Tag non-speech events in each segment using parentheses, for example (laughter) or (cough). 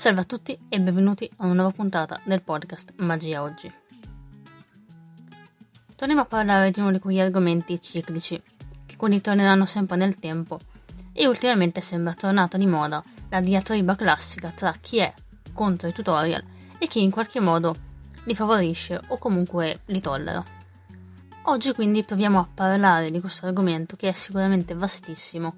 Salve a tutti e benvenuti a una nuova puntata del podcast Magia Oggi. Torniamo a parlare di uno di quegli argomenti ciclici, che quindi torneranno sempre nel tempo, e ultimamente sembra tornata di moda la diatriba classica tra chi è contro i tutorial e chi in qualche modo li favorisce o comunque li tollera. Oggi quindi proviamo a parlare di questo argomento che è sicuramente vastissimo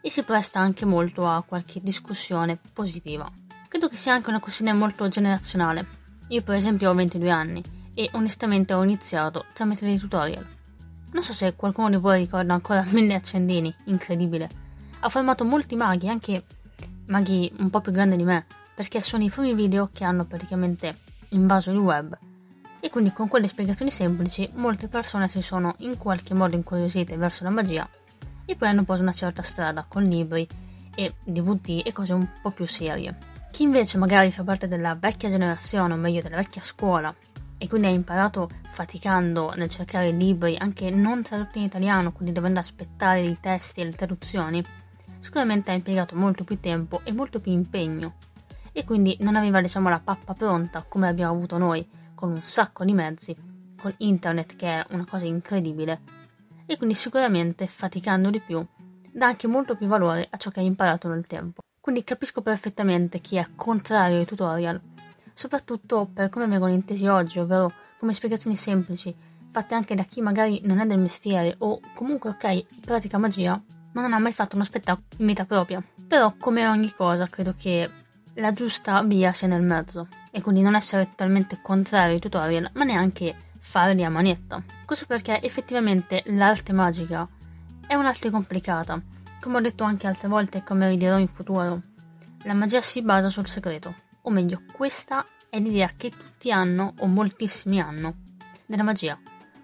e si presta anche molto a qualche discussione positiva. Credo che sia anche una questione molto generazionale. Io per esempio ho 22 anni e onestamente ho iniziato tramite dei tutorial. Non so se qualcuno di voi ricorda ancora (laughs) Mille Accendini, incredibile. Ha formato molti maghi, anche maghi un po' più grandi di me, perché sono i primi video che hanno praticamente invaso il web. E quindi con quelle spiegazioni semplici molte persone si sono in qualche modo incuriosite verso la magia e poi hanno preso una certa strada con libri e DVD e cose un po' più serie. Chi invece magari fa parte della vecchia generazione, o meglio della vecchia scuola, e quindi ha imparato faticando nel cercare libri anche non tradotti in italiano, quindi dovendo aspettare i testi e le traduzioni, sicuramente ha impiegato molto più tempo e molto più impegno e quindi non aveva diciamo la pappa pronta come abbiamo avuto noi con un sacco di mezzi, con internet che è una cosa incredibile e quindi sicuramente faticando di più dà anche molto più valore a ciò che hai imparato nel tempo. Quindi capisco perfettamente chi è contrario ai tutorial, soprattutto per come vengono intesi oggi, ovvero come spiegazioni semplici, fatte anche da chi magari non è del mestiere o comunque ok, pratica magia, ma non ha mai fatto uno spettacolo in vita propria. Però come ogni cosa credo che la giusta via sia nel mezzo e quindi non essere totalmente contrario ai tutorial, ma neanche farli a manetta. Questo perché effettivamente l'arte magica è un'arte complicata, come ho detto anche altre volte e come ridirò in futuro. La magia si basa sul segreto, o meglio, questa è l'idea che tutti hanno, o moltissimi hanno, della magia.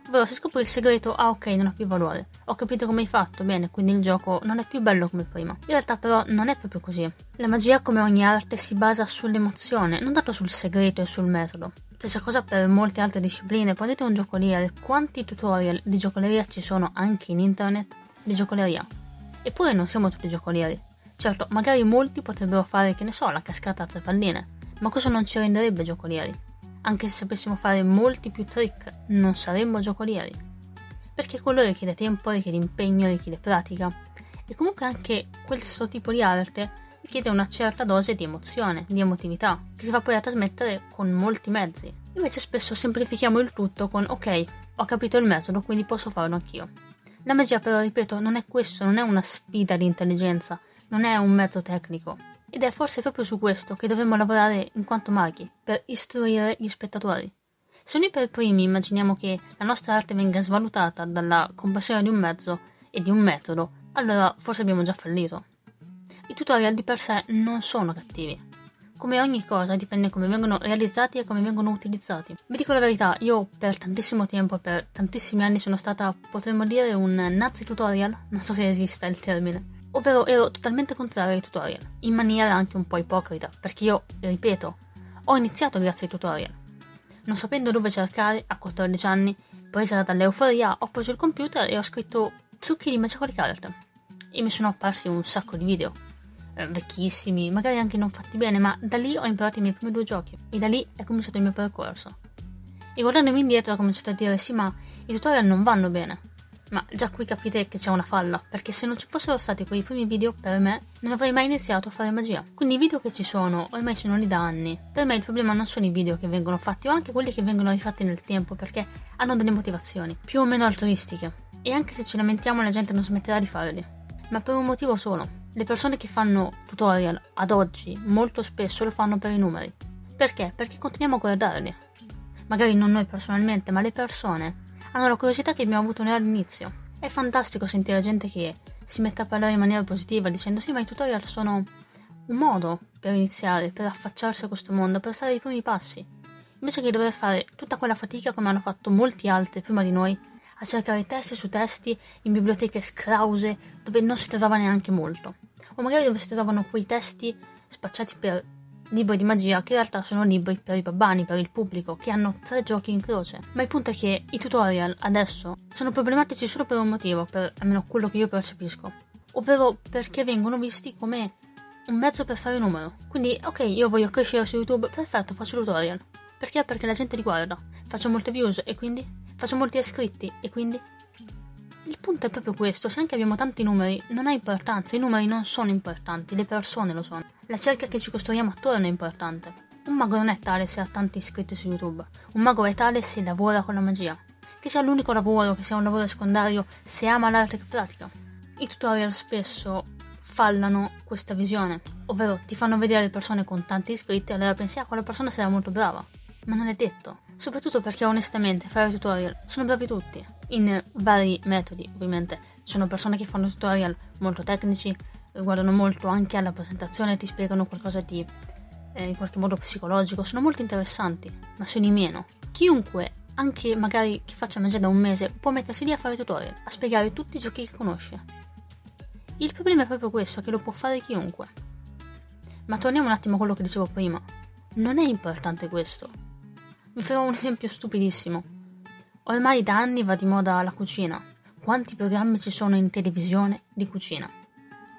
Ovvero se scopri il segreto, ah ok, non ha più valore. Ho capito come hai fatto, bene, quindi il gioco non è più bello come prima. In realtà però non è proprio così. La magia, come ogni arte, si basa sull'emozione, non tanto sul segreto e sul metodo. Stessa cosa per molte altre discipline, prendete un giocoliere, quanti tutorial di giocoleria ci sono anche in internet di giocoleria? Eppure non siamo tutti giocolieri. Certo, magari molti potrebbero fare, che ne so, la cascata a tre palline, ma questo non ci renderebbe giocolieri. Anche se sapessimo fare molti più trick, non saremmo giocolieri. Perché quello richiede tempo, richiede impegno, richiede pratica. E comunque anche questo tipo di arte richiede una certa dose di emozione, di emotività, che si va poi a trasmettere con molti mezzi. Invece spesso semplifichiamo il tutto con ok, ho capito il metodo, quindi posso farlo anch'io. La magia però, ripeto, non è questo, non è una sfida di intelligenza, non è un mezzo tecnico. Ed è forse proprio su questo che dovremmo lavorare in quanto maghi, per istruire gli spettatori. Se noi per primi immaginiamo che la nostra arte venga svalutata dalla compressione di un mezzo e di un metodo, allora forse abbiamo già fallito. I tutorial di per sé non sono cattivi. Come ogni cosa dipende come vengono realizzati e come vengono utilizzati. Vi dico la verità, io per tantissimo tempo, per tantissimi anni sono stata, potremmo dire, un nazi tutorial, non so se esista il termine, ovvero ero totalmente contrario ai tutorial, in maniera anche un po' ipocrita, perché io, ripeto, ho iniziato grazie ai tutorial. Non sapendo dove cercare, a 14 anni, presa dall'euforia, ho preso il computer e ho scritto trucchi di Magical Card. E mi sono apparsi un sacco di video eh, vecchissimi, magari anche non fatti bene, ma da lì ho imparato i miei primi due giochi e da lì è cominciato il mio percorso. E guardandomi indietro ho cominciato a dire sì, ma i tutorial non vanno bene. Ma già qui capite che c'è una falla, perché se non ci fossero stati quei primi video, per me non avrei mai iniziato a fare magia. Quindi i video che ci sono, ormai sono lì da anni. Per me il problema non sono i video che vengono fatti, o anche quelli che vengono rifatti nel tempo, perché hanno delle motivazioni, più o meno altruistiche. E anche se ci lamentiamo la gente non smetterà di farli. Ma per un motivo solo, le persone che fanno tutorial ad oggi molto spesso lo fanno per i numeri. Perché? Perché continuiamo a guardarli. Magari non noi personalmente, ma le persone hanno la curiosità che abbiamo avuto noi all'inizio. È fantastico sentire gente che si mette a parlare in maniera positiva dicendo sì, ma i tutorial sono un modo per iniziare, per affacciarsi a questo mondo, per fare i primi passi. Invece che dover fare tutta quella fatica come hanno fatto molti altri prima di noi a cercare testi su testi in biblioteche scrause dove non si trovava neanche molto o magari dove si trovavano quei testi spacciati per libri di magia che in realtà sono libri per i babbani, per il pubblico, che hanno tre giochi in croce. Ma il punto è che i tutorial adesso sono problematici solo per un motivo, per almeno quello che io percepisco, ovvero perché vengono visti come un mezzo per fare un numero. Quindi, ok, io voglio crescere su YouTube, perfetto, faccio tutorial. Perché? Perché la gente li guarda. Faccio molte views e quindi? Faccio molti iscritti e quindi? Il punto è proprio questo, se anche abbiamo tanti numeri, non ha importanza, i numeri non sono importanti, le persone lo sono. La cerca che ci costruiamo attorno è importante. Un mago non è tale se ha tanti iscritti su YouTube, un mago è tale se lavora con la magia. Che sia l'unico lavoro, che sia un lavoro secondario, se ama l'arte che pratica. I tutorial spesso fallano questa visione, ovvero ti fanno vedere persone con tanti iscritti e allora pensi, ah, quella persona sarà molto brava. Ma non è detto, soprattutto perché onestamente fare tutorial sono bravi tutti in vari metodi, ovviamente. Ci sono persone che fanno tutorial molto tecnici, guardano molto anche alla presentazione, ti spiegano qualcosa di eh, in qualche modo psicologico, sono molto interessanti, ma sono i meno. Chiunque, anche magari che faccia magia da un mese, può mettersi lì a fare tutorial, a spiegare tutti i giochi che conosce. Il problema è proprio questo, che lo può fare chiunque. Ma torniamo un attimo a quello che dicevo prima. Non è importante questo. Vi farò un esempio stupidissimo. Ormai da anni va di moda la cucina. Quanti programmi ci sono in televisione di cucina?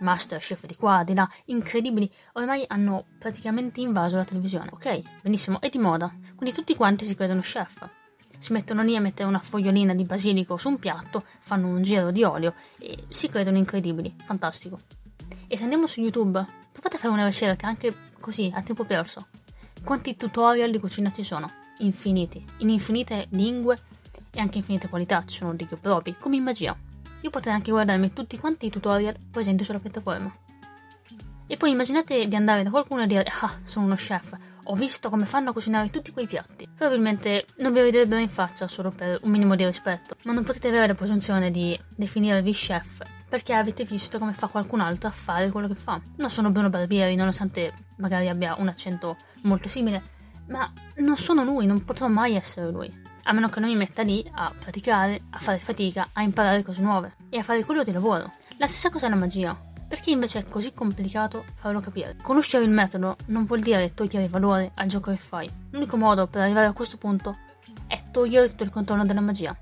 Masterchef di qua, di là, incredibili, ormai hanno praticamente invaso la televisione. Ok, benissimo, è di moda, quindi tutti quanti si credono chef. Si mettono lì a mettere una fogliolina di basilico su un piatto, fanno un giro di olio e si credono incredibili. Fantastico. E se andiamo su YouTube, provate a fare una ricerca anche così, a tempo perso. Quanti tutorial di cucina ci sono? Infiniti, in infinite lingue e anche infinite qualità, ci sono degli propri, come in magia. Io potrei anche guardarmi tutti quanti i tutorial presenti sulla piattaforma. E poi immaginate di andare da qualcuno e dire ah, sono uno chef, ho visto come fanno a cucinare tutti quei piatti. Probabilmente non vi vedrebbero in faccia solo per un minimo di rispetto, ma non potete avere la presunzione di definirvi chef perché avete visto come fa qualcun altro a fare quello che fa. Non sono Bruno Barbieri, nonostante magari abbia un accento molto simile, ma non sono lui, non potrò mai essere lui a meno che non mi metta lì a praticare, a fare fatica, a imparare cose nuove e a fare quello di lavoro. La stessa cosa è la magia. Perché invece è così complicato farlo capire? Conoscere il metodo non vuol dire togliere valore al gioco che fai. L'unico modo per arrivare a questo punto è togliere tutto il contorno della magia.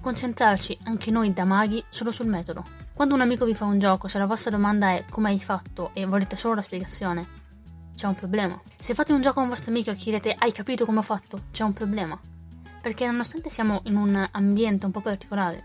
Concentrarci anche noi da maghi solo sul metodo. Quando un amico vi fa un gioco, se la vostra domanda è come hai fatto e volete solo la spiegazione, c'è un problema. Se fate un gioco con vostro amico e chiedete hai capito come ho fatto, c'è un problema perché nonostante siamo in un ambiente un po' particolare,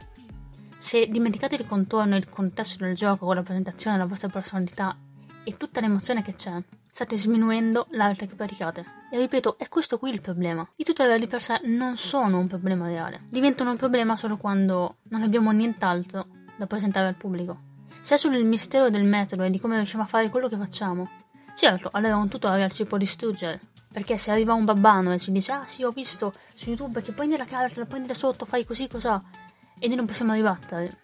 se dimenticate il contorno e il contesto del gioco con la presentazione della vostra personalità e tutta l'emozione che c'è, state sminuendo l'arte che praticate. E ripeto, è questo qui il problema. I tutorial di per sé non sono un problema reale. Diventano un problema solo quando non abbiamo nient'altro da presentare al pubblico. Se è solo il mistero del metodo e di come riusciamo a fare quello che facciamo, certo, allora un tutorial ci può distruggere, perché se arriva un babbano e ci dice, ah sì, ho visto su YouTube che prendi la carta, la prendi da sotto, fai così, cos'ha, e noi non possiamo ribattere,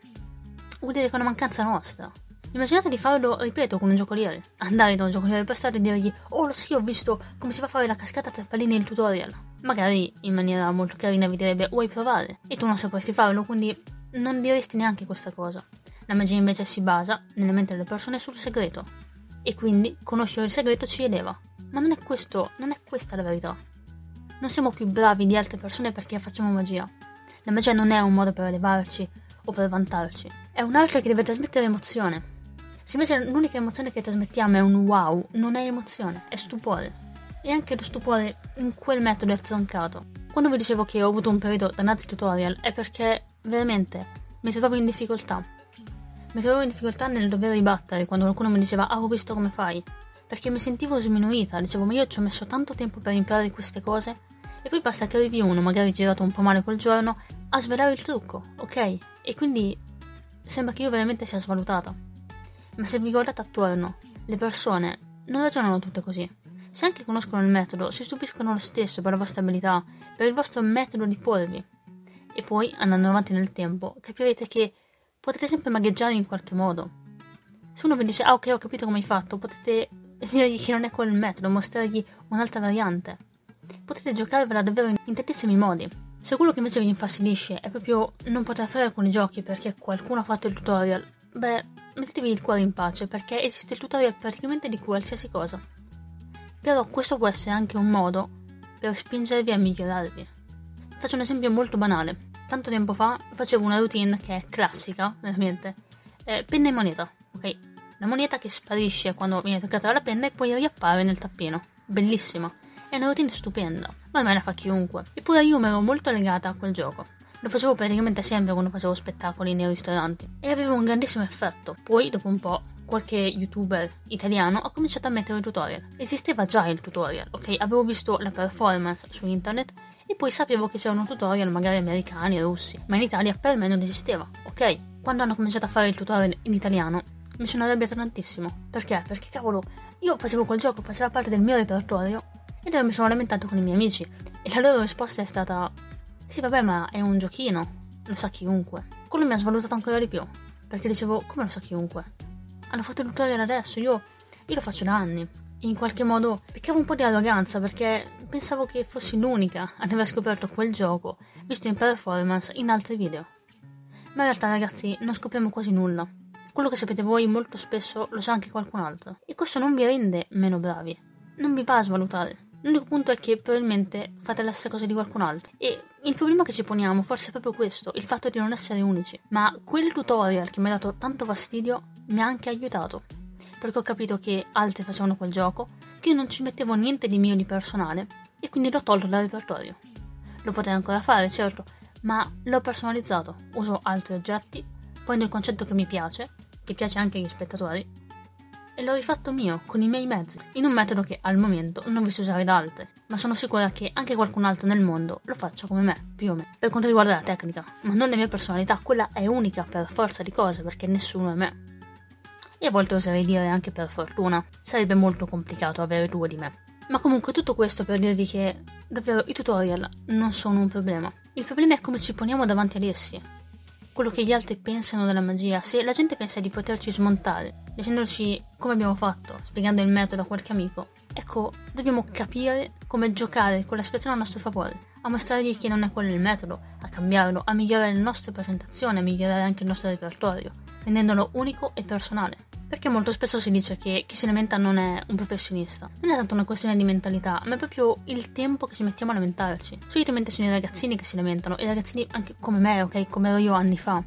vuol dire che è una mancanza nostra. Immaginate di farlo, ripeto, con un giocoliere. Andare da un giocoliere per strada e dirgli, oh sì, ho visto come si fa a fare la cascata tra palline nel tutorial. Magari in maniera molto carina vi direbbe, vuoi provare? E tu non sapresti farlo, quindi non diresti neanche questa cosa. La magia invece si basa, nella mente delle persone, sul segreto. E quindi conoscere il segreto ci eleva. Ma non è questo, non è questa la verità. Non siamo più bravi di altre persone perché facciamo magia. La magia non è un modo per elevarci o per vantarci, è un'altra che deve trasmettere emozione. Se invece l'unica emozione che trasmettiamo è un wow, non è emozione, è stupore. E anche lo stupore in quel metodo è troncato. Quando vi dicevo che ho avuto un periodo da nazi tutorial è perché veramente mi trovavo in difficoltà. Mi trovavo in difficoltà nel dover ribattere quando qualcuno mi diceva ah ho visto come fai perché mi sentivo sminuita, dicevo ma io ci ho messo tanto tempo per imparare queste cose e poi basta che arrivi uno, magari girato un po' male quel giorno, a svelare il trucco, ok? E quindi sembra che io veramente sia svalutata. Ma se vi guardate attorno, le persone non ragionano tutte così. Se anche conoscono il metodo, si stupiscono lo stesso per la vostra abilità, per il vostro metodo di porvi. E poi, andando avanti nel tempo, capirete che potete sempre magheggiare in qualche modo. Se uno vi dice, ah ok, ho capito come hai fatto, potete (laughs) dirgli che non è quel metodo, mostrargli un'altra variante. Potete giocarvela davvero in, tantissimi modi. Se quello che invece vi infastidisce è proprio non poter fare alcuni giochi perché qualcuno ha fatto il tutorial, beh, mettetevi il cuore in pace perché esiste il tutorial praticamente di qualsiasi cosa. Però questo può essere anche un modo per spingervi a migliorarvi. Faccio un esempio molto banale. Tanto tempo fa facevo una routine che è classica, veramente. Eh, penna e moneta, ok? la moneta che sparisce quando viene toccata dalla penna e poi riappare nel tappino. Bellissima. È una routine stupenda, ma ormai la fa chiunque. Eppure io mi ero molto legata a quel gioco. Lo facevo praticamente sempre quando facevo spettacoli nei ristoranti e aveva un grandissimo effetto. Poi, dopo un po', qualche youtuber italiano ha cominciato a mettere il tutorial. Esisteva già il tutorial, ok? Avevo visto la performance su internet e poi sapevo che c'erano tutorial magari americani, russi, ma in Italia per me non esisteva, ok? Quando hanno cominciato a fare il tutorial in italiano mi sono arrabbiata tantissimo. Perché? Perché cavolo, io facevo quel gioco, faceva parte del mio repertorio ed io mi sono lamentato con i miei amici e la loro risposta è stata sì, vabbè, ma è un giochino. Lo sa chiunque. Quello mi ha svalutato ancora di più. Perché dicevo, come lo sa chiunque? Hanno fatto il tutorial adesso, io, io lo faccio da anni. In qualche modo peccavo un po' di arroganza perché pensavo che fossi l'unica ad aver scoperto quel gioco, visto in performance in altri video. Ma in realtà, ragazzi, non scopriamo quasi nulla. Quello che sapete voi molto spesso lo sa anche qualcun altro. E questo non vi rende meno bravi. Non vi va a svalutare. L'unico punto è che probabilmente fate le stesse cose di qualcun altro. E il problema che ci poniamo forse è proprio questo, il fatto di non essere unici. Ma quel tutorial che mi ha dato tanto fastidio mi ha anche aiutato. Perché ho capito che altri facevano quel gioco, che io non ci mettevo niente di mio di personale, e quindi l'ho tolto dal repertorio. Lo potrei ancora fare, certo, ma l'ho personalizzato. Uso altri oggetti, prendo il concetto che mi piace, che piace anche agli spettatori, e l'ho rifatto mio, con i miei mezzi, in un metodo che al momento non vi so usare da altri, ma sono sicura che anche qualcun altro nel mondo lo faccia come me, più o meno. Per quanto riguarda la tecnica, ma non la mia personalità, quella è unica per forza di cose, perché nessuno è me. E a volte oserei dire anche per fortuna, sarebbe molto complicato avere due di me. Ma comunque tutto questo per dirvi che davvero i tutorial non sono un problema. Il problema è come ci poniamo davanti ad essi, quello che gli altri pensano della magia, se la gente pensa di poterci smontare, dicendoci come abbiamo fatto, spiegando il metodo a qualche amico, ecco, dobbiamo capire come giocare con la situazione a nostro favore, a mostrargli che non è quello il metodo, a cambiarlo, a migliorare le nostre presentazioni, a migliorare anche il nostro repertorio, rendendolo unico e personale. Perché molto spesso si dice che chi si lamenta non è un professionista. Non è tanto una questione di mentalità, ma è proprio il tempo che ci mettiamo a lamentarci. Solitamente sono i ragazzini che si lamentano, e i ragazzini anche come me, ok, come ero io anni fa.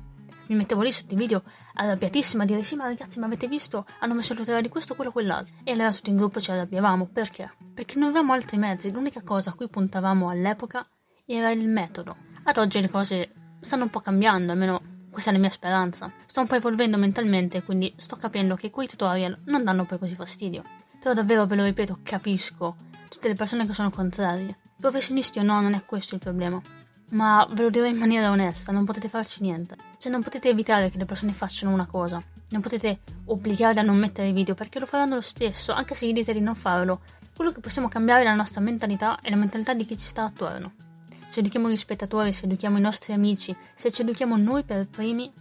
Mi mettevo lì sotto i video arrabbiatissima a dire sì ma ragazzi ma avete visto hanno messo il tutorial di questo quello quell'altro e allora tutto in gruppo ci arrabbiavamo perché? Perché non avevamo altri mezzi l'unica cosa a cui puntavamo all'epoca era il metodo ad oggi le cose stanno un po' cambiando almeno questa è la mia speranza. Sto un po' evolvendo mentalmente, quindi sto capendo che quei tutorial non danno poi così fastidio. Però davvero ve lo ripeto, capisco tutte le persone che sono contrarie. Professionisti o no, non è questo il problema. Ma ve lo dirò in maniera onesta, non potete farci niente. Cioè non potete evitare che le persone facciano una cosa. Non potete obbligarle a non mettere video perché lo faranno lo stesso, anche se gli dite di non farlo. Quello che possiamo cambiare è la nostra mentalità e la mentalità di chi ci sta attorno se educhiamo gli spettatori, se educhiamo i nostri amici, se ci educhiamo noi per primi,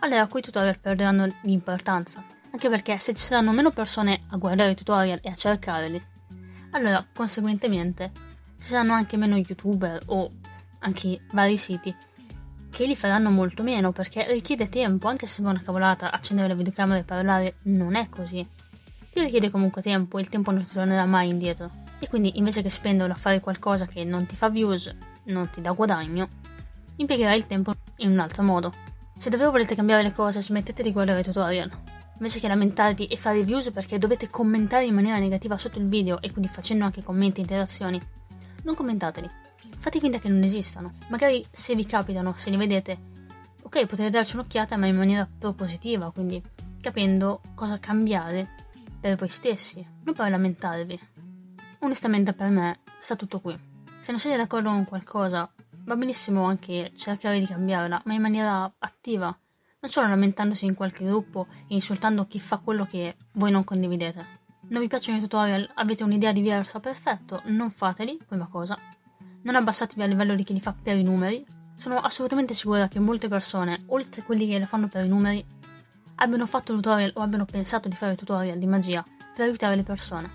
allora quei tutorial perderanno di importanza. Anche perché se ci saranno meno persone a guardare i tutorial e a cercarli, allora conseguentemente ci saranno anche meno youtuber o anche vari siti che li faranno molto meno perché richiede tempo, anche se sembra una cavolata accendere la videocamera e parlare, non è così. Ti richiede comunque tempo e il tempo non ti tornerà mai indietro. E quindi invece che spenderlo a fare qualcosa che non ti fa views, non ti dà guadagno, impiegherai il tempo in un altro modo. Se davvero volete cambiare le cose, smettete di guardare i tutorial. Invece che lamentarvi e fare views perché dovete commentare in maniera negativa sotto il video e quindi facendo anche commenti e interazioni, non commentateli. Fate finta che non esistano. Magari se vi capitano, se li vedete, ok, potete darci un'occhiata ma in maniera propositiva, quindi capendo cosa cambiare per voi stessi, non per lamentarvi. Onestamente per me sta tutto qui. Se non siete d'accordo con qualcosa, va benissimo anche cercare di cambiarla, ma in maniera attiva, non solo lamentandosi in qualche gruppo e insultando chi fa quello che voi non condividete. Non vi piacciono i tutorial, avete un'idea diversa, perfetto, non fateli, prima cosa. Non abbassatevi a livello di chi li fa per i numeri. Sono assolutamente sicura che molte persone, oltre a quelli che le fanno per i numeri, abbiano fatto tutorial o abbiano pensato di fare tutorial di magia per aiutare le persone.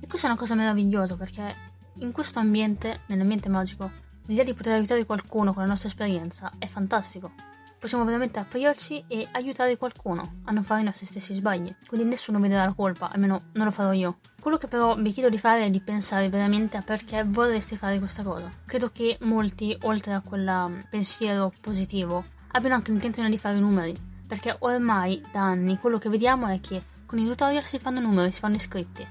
E questa è una cosa meravigliosa perché in questo ambiente, nell'ambiente magico, l'idea di poter aiutare qualcuno con la nostra esperienza è fantastico. Possiamo veramente aprirci e aiutare qualcuno a non fare i nostri stessi sbagli, quindi nessuno vi darà la colpa, almeno non lo farò io. Quello che però vi chiedo di fare è di pensare veramente a perché vorreste fare questa cosa. Credo che molti, oltre a quel mm, pensiero positivo, abbiano anche l'intenzione di fare numeri, perché ormai da anni quello che vediamo è che Con i tutorial si fanno numeri, si fanno iscritti.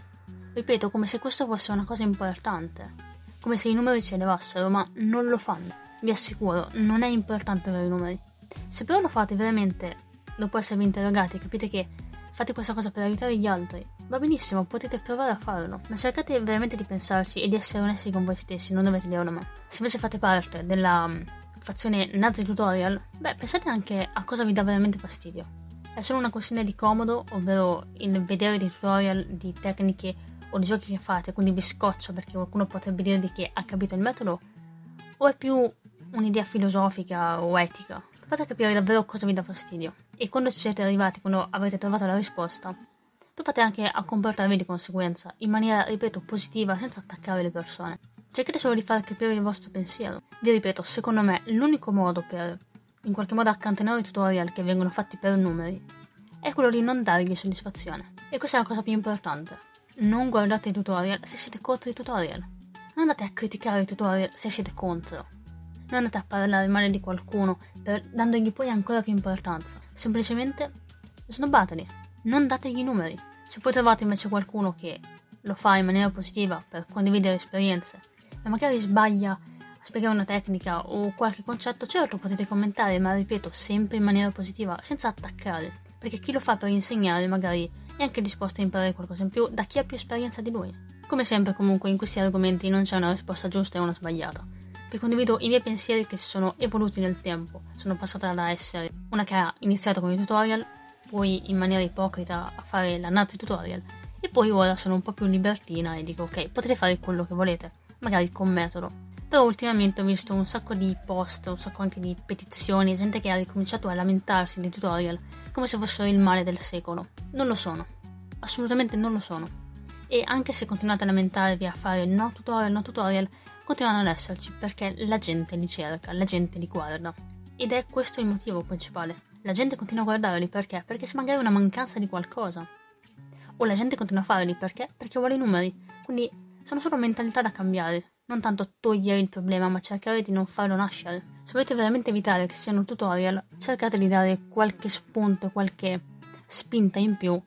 Ripeto, come se questo fosse una cosa importante. Come se i numeri si elevassero, ma non lo fanno. Vi assicuro, non è importante avere i numeri. Se però lo fate veramente, dopo esservi interrogati, capite che fate questa cosa per aiutare gli altri, va benissimo, potete provare a farlo, ma cercate veramente di pensarci e di essere onesti con voi stessi, non dovete dirlo a me. Se invece fate parte della um, fazione Nazi Tutorial, beh, pensate anche a cosa vi dà veramente fastidio. È solo una questione di comodo, ovvero il vedere dei tutorial di tecniche o di giochi che fate, quindi vi scoccia perché qualcuno potrebbe dirvi che ha capito il metodo, o è più un'idea filosofica o etica? Fate capire davvero cosa vi dà fastidio. E quando ci siete arrivati, quando avrete trovato la risposta, provate anche a comportarvi di conseguenza, in maniera, ripeto, positiva, senza attaccare le persone. Cercate solo di far capire il vostro pensiero. Vi ripeto, secondo me, l'unico modo per, in qualche modo, accantonare i tutorial che vengono fatti per numeri è quello di non dargli soddisfazione. E questa è la cosa più importante. Non guardate i tutorial se siete contro i tutorial. Non andate a criticare i tutorial se siete contro. Non andate a parlare male di qualcuno per, dandogli poi ancora più importanza. Semplicemente snobbateli. Non dategli numeri. Se poi trovate invece qualcuno che lo fa in maniera positiva per condividere esperienze e magari sbaglia a spiegare una tecnica o qualche concetto, certo potete commentare, ma ripeto, sempre in maniera positiva, senza attaccare, perché chi lo fa per insegnare magari è anche disposto a imparare qualcosa in più da chi ha più esperienza di lui. Come sempre comunque in questi argomenti non c'è una risposta giusta e una sbagliata. Vi condivido i miei pensieri che si sono evoluti nel tempo. Sono passata da essere una che ha iniziato con i tutorial, poi in maniera ipocrita a fare la nazi tutorial, e poi ora sono un po' più libertina e dico ok, potete fare quello che volete, magari con metodo. Però ultimamente ho visto un sacco di post, un sacco anche di petizioni, gente che ha ricominciato a lamentarsi dei tutorial come se fossero il male del secolo. Non lo sono. Assolutamente non lo sono. E anche se continuate a lamentarvi a fare no tutorial, no tutorial, continuano ad esserci perché la gente li cerca, la gente li guarda. Ed è questo il motivo principale. La gente continua a guardarli perché? Perché se magari è una mancanza di qualcosa. O la gente continua a farli perché? Perché vuole i numeri. Quindi sono solo mentalità da cambiare. Non tanto togliere il problema, ma cercare di non farlo nascere. Se volete veramente evitare che siano tutorial, cercate di dare qualche spunto qualche spinta in più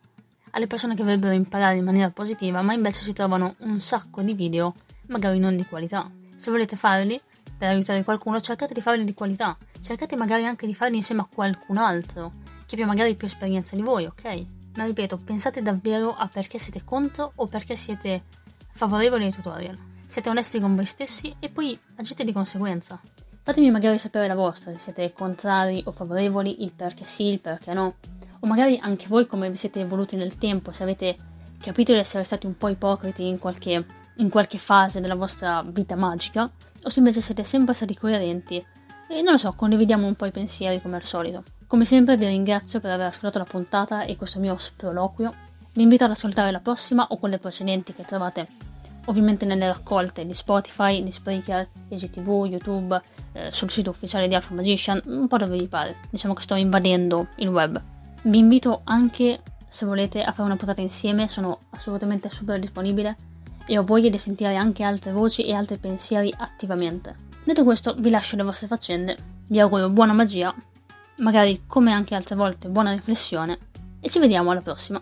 alle persone che vorrebbero imparare in maniera positiva, ma invece si trovano un sacco di video magari non di qualità. Se volete farli per aiutare qualcuno, cercate di farli di qualità. Cercate magari anche di farli insieme a qualcun altro, che abbia magari più esperienza di voi, ok? Ma ripeto, pensate davvero a perché siete contro o perché siete favorevoli ai tutorial. Siete onesti con voi stessi e poi agite di conseguenza. Fatemi magari sapere la vostra, se siete contrari o favorevoli, il perché sì, il perché no. O magari anche voi come vi siete evoluti nel tempo, se avete capito di essere stati un po' ipocriti in qualche in qualche fase della vostra vita magica, o se invece siete sempre stati coerenti e non lo so, condividiamo un po' i pensieri come al solito. Come sempre vi ringrazio per aver ascoltato la puntata e questo mio sproloquio. Vi invito ad ascoltare la prossima o quelle precedenti che trovate ovviamente nelle raccolte di Spotify, di Spreaker, EGTV, YouTube, eh, sul sito ufficiale di Alpha Magician, un po' dove vi pare. Diciamo che sto invadendo il web. Vi invito anche, se volete, a fare una puntata insieme, sono assolutamente super disponibile e ho voglia di sentire anche altre voci e altri pensieri attivamente. Detto questo, vi lascio le vostre faccende, vi auguro buona magia, magari come anche altre volte buona riflessione e ci vediamo alla prossima.